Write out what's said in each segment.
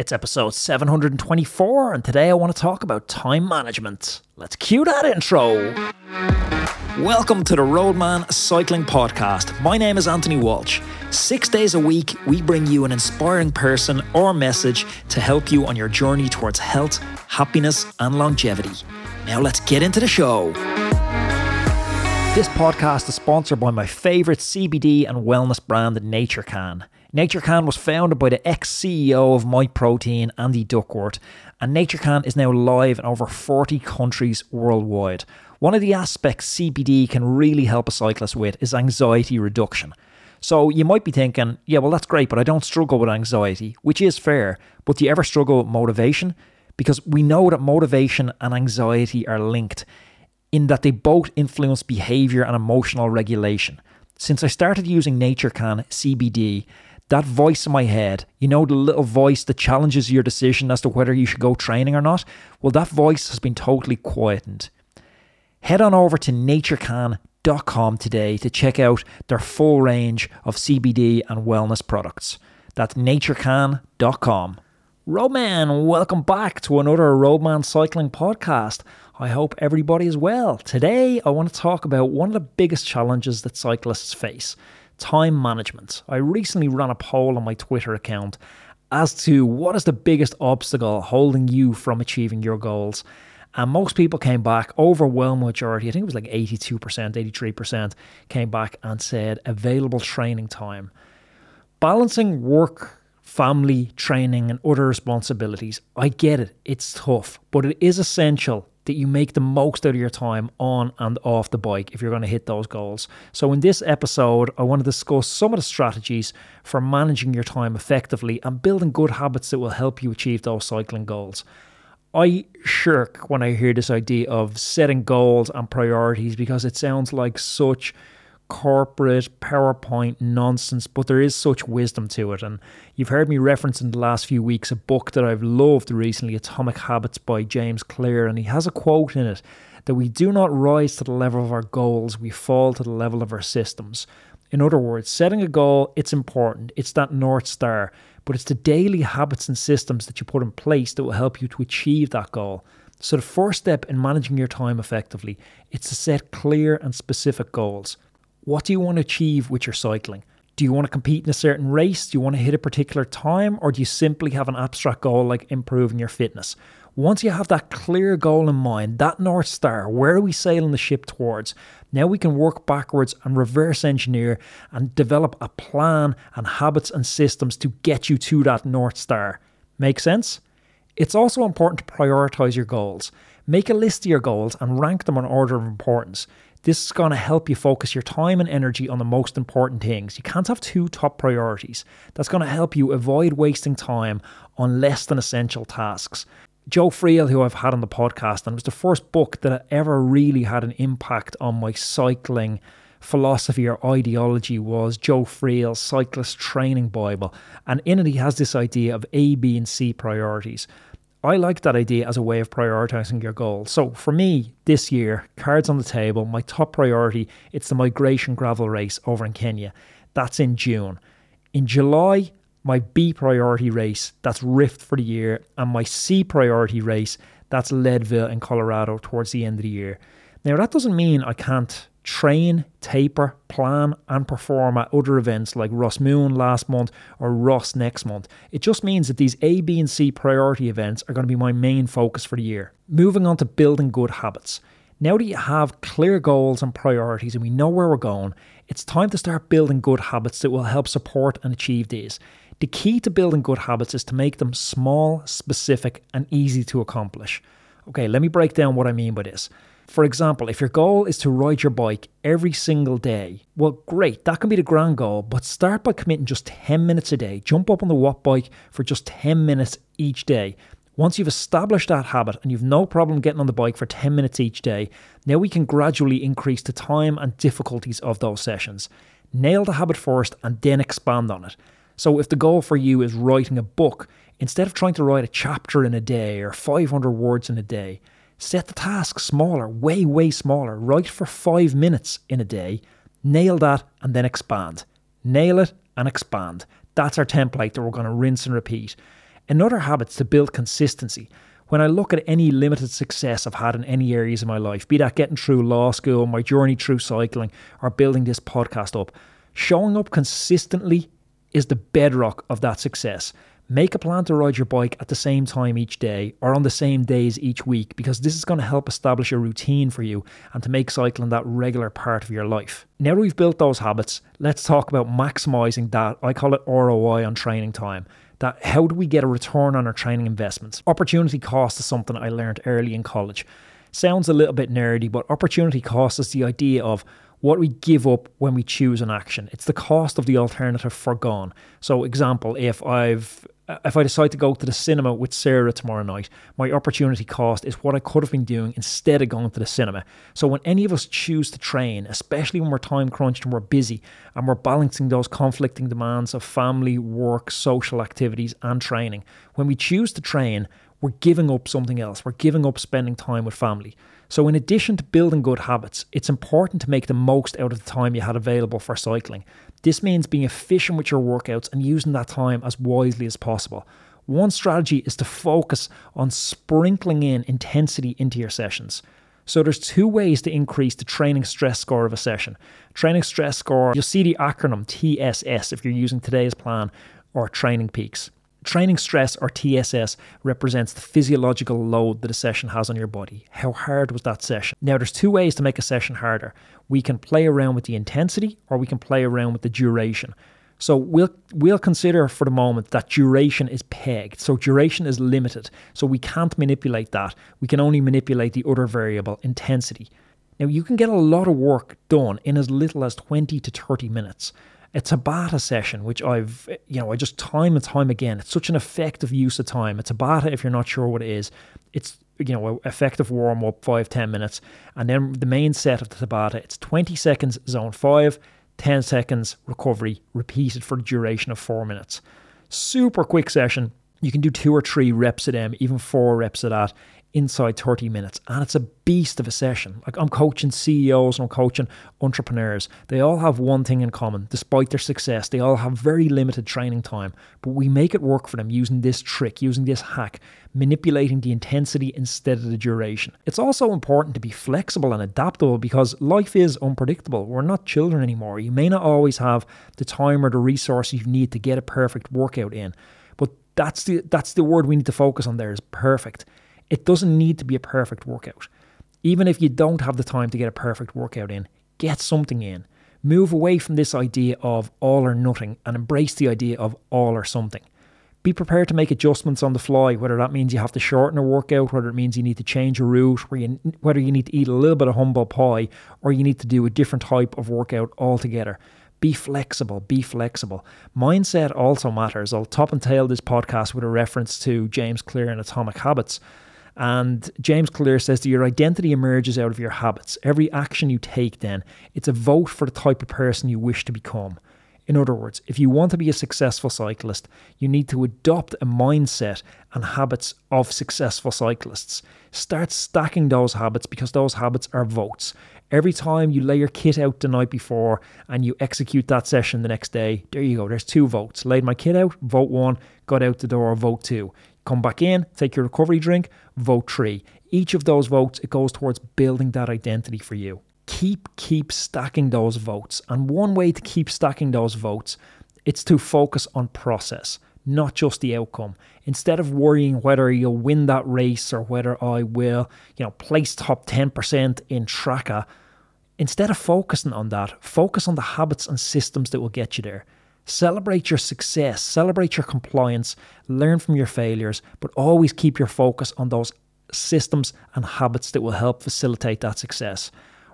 It's episode 724, and today I want to talk about time management. Let's cue that intro. Welcome to the Roadman Cycling Podcast. My name is Anthony Walsh. Six days a week, we bring you an inspiring person or message to help you on your journey towards health, happiness, and longevity. Now, let's get into the show. This podcast is sponsored by my favourite CBD and wellness brand, NatureCan. NatureCan was founded by the ex CEO of MyProtein, Andy Duckworth, and NatureCan is now live in over 40 countries worldwide. One of the aspects CBD can really help a cyclist with is anxiety reduction. So you might be thinking, yeah, well, that's great, but I don't struggle with anxiety, which is fair. But do you ever struggle with motivation? Because we know that motivation and anxiety are linked in that they both influence behavior and emotional regulation. Since I started using NatureCan CBD, that voice in my head, you know, the little voice that challenges your decision as to whether you should go training or not, well, that voice has been totally quietened. Head on over to naturecan.com today to check out their full range of CBD and wellness products. That's naturecan.com. Roadman, welcome back to another Roadman Cycling podcast. I hope everybody is well. Today, I want to talk about one of the biggest challenges that cyclists face time management. I recently ran a poll on my Twitter account as to what is the biggest obstacle holding you from achieving your goals. And most people came back, overwhelming majority, I think it was like 82%, 83%, came back and said available training time. Balancing work, family, training, and other responsibilities, I get it, it's tough, but it is essential that you make the most out of your time on and off the bike if you're going to hit those goals. So, in this episode, I want to discuss some of the strategies for managing your time effectively and building good habits that will help you achieve those cycling goals. I shirk when I hear this idea of setting goals and priorities because it sounds like such corporate PowerPoint nonsense, but there is such wisdom to it. And you've heard me reference in the last few weeks a book that I've loved recently, Atomic Habits by James Clear. And he has a quote in it that we do not rise to the level of our goals, we fall to the level of our systems. In other words, setting a goal, it's important. It's that North Star, but it's the daily habits and systems that you put in place that will help you to achieve that goal. So the first step in managing your time effectively, it's to set clear and specific goals. What do you want to achieve with your cycling? Do you want to compete in a certain race? Do you want to hit a particular time? Or do you simply have an abstract goal like improving your fitness? Once you have that clear goal in mind, that North Star, where are we sailing the ship towards? Now we can work backwards and reverse engineer and develop a plan and habits and systems to get you to that North Star. Make sense? It's also important to prioritize your goals. Make a list of your goals and rank them in order of importance. This is going to help you focus your time and energy on the most important things. You can't have two top priorities. That's going to help you avoid wasting time on less than essential tasks. Joe Friel, who I've had on the podcast, and it was the first book that ever really had an impact on my cycling philosophy or ideology was Joe Friel's Cyclist Training Bible. And in it, he has this idea of A, B, and C priorities. I like that idea as a way of prioritizing your goals. So for me, this year, cards on the table, my top priority, it's the migration gravel race over in Kenya. That's in June. In July, my B priority race, that's Rift for the year, and my C priority race, that's Leadville in Colorado towards the end of the year. Now that doesn't mean I can't train, taper, plan, and perform at other events like Rás Mumhan last month or Ross next month. It just means that these A, B, and C priority events are going to be my main focus for the year. Moving on to building good habits. Now that you have clear goals and priorities and we know where we're going, it's time to start building good habits that will help support and achieve these. The key to building good habits is to make them small, specific, and easy to accomplish. Okay, let me break down what I mean by this. For example, if your goal is to ride your bike every single day, well, great, that can be the grand goal, but start by committing just 10 minutes a day. Jump up on the Watt bike for just 10 minutes each day. Once you've established that habit and you've no problem getting on the bike for 10 minutes each day, now we can gradually increase the time and difficulties of those sessions. Nail the habit first and then expand on it. So, if the goal for you is writing a book, instead of trying to write a chapter in a day or 500 words in a day, Set the task smaller, way, way smaller. Write for five minutes in a day. Nail that and then expand. Nail it and expand. That's our template that we're going to rinse and repeat. Another habit is to build consistency. When I look at any limited success I've had in any areas of my life, be that getting through law school, my journey through cycling, or building this podcast up, showing up consistently is the bedrock of that success. Make a plan to ride your bike at the same time each day or on the same days each week because this is going to help establish a routine for you and to make cycling that regular part of your life. Now that we've built those habits, let's talk about maximizing that. I call it ROI on training time. That how do we get a return on our training investments? Opportunity cost is something I learned early in college. Sounds a little bit nerdy, but opportunity cost is the idea of what we give up when we choose an action. It's the cost of the alternative foregone. So, example, if I've Uh, if I decide to go to the cinema with Sarah tomorrow night, my opportunity cost is what I could have been doing instead of going to the cinema. So when any of us choose to train, especially when we're time crunched and we're busy and we're balancing those conflicting demands of family, work, social activities, and training, when we choose to train, we're giving up something else. We're giving up spending time with family. So, in addition to building good habits, it's important to make the most out of the time you had available for cycling. This means being efficient with your workouts and using that time as wisely as possible. One strategy is to focus on sprinkling in intensity into your sessions. So there's two ways to increase the training stress score of a session. Training stress score, you'll see the acronym TSS if you're using today's plan or training peaks. Training stress or TSS represents the physiological load that a session has on your body. How hard was that session? Now, there's two ways to make a session harder. We can play around with the intensity or we can play around with the duration. So we'll we'll consider for the moment that duration is pegged. So duration is limited. So we can't manipulate that. We can only manipulate the other variable, intensity. Now you can get a lot of work done in as little as 20 to 30 minutes a Tabata session, which I've, you know, I just time and time again, it's such an effective use of time. A Tabata, if you're not sure what it is, it's, you know, effective warm up, five ten minutes. And then the main set of the Tabata, it's 20 seconds zone five, 10 seconds recovery, repeated for duration of four minutes. Super quick session. You can do two or three reps of them, even four reps of that inside 30 minutes. And it's a beast of a session. Like I'm coaching CEOs and I'm coaching entrepreneurs. They all have one thing in common. Despite their success, they all have very limited training time. But we make it work for them using this trick, using this hack, manipulating the intensity instead of the duration. It's also important to be flexible and adaptable because life is unpredictable. We're not children anymore. You may not always have the time or the resources you need to get a perfect workout in. But that's the that's the word we need to focus on there is perfect. It doesn't need to be a perfect workout. Even if you don't have the time to get a perfect workout in, get something in. Move away from this idea of all or nothing and embrace the idea of all or something. Be prepared to make adjustments on the fly, whether that means you have to shorten a workout, whether it means you need to change a route, whether you need to eat a little bit of humble pie, or you need to do a different type of workout altogether. Be flexible, be flexible. Mindset also matters. I'll top and tail this podcast with a reference to James Clear and Atomic Habits. And James Clear says that your identity emerges out of your habits. Every action you take, then, it's a vote for the type of person you wish to become. In other words, if you want to be a successful cyclist, you need to adopt a mindset and habits of successful cyclists. Start stacking those habits because those habits are votes. Every time you lay your kit out the night before and you execute that session the next day, there you go. There's two votes. Laid my kit out, vote one. Got out the door, vote two. Come back in, take your recovery drink, vote three. Each of those votes, it goes towards building that identity for you. Keep, keep stacking those votes. And one way to keep stacking those votes, it's to focus on process, not just the outcome. Instead of worrying whether you'll win that race or whether I will, you know, place top 10% in Traka, instead of focusing on that, focus on the habits and systems that will get you there. Celebrate your success, celebrate your compliance, learn from your failures, but always keep your focus on those systems and habits that will help facilitate that success.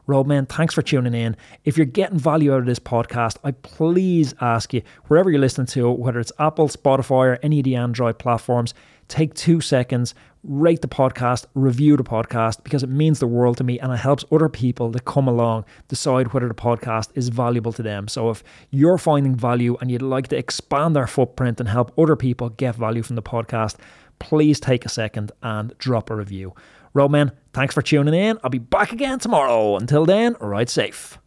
Roadman, thanks for tuning in. If you're getting value out of this podcast, I please ask you, wherever you're listening to whether it's Apple, Spotify, or any of the Android platforms, take two seconds, rate the podcast, review the podcast, because it means the world to me and it helps other people that come along decide whether the podcast is valuable to them. So if you're finding value and you'd like to expand our footprint and help other people get value from the podcast, please take a second and drop a review. Roadman, thanks for tuning in. I'll be back again tomorrow. Until then, ride safe.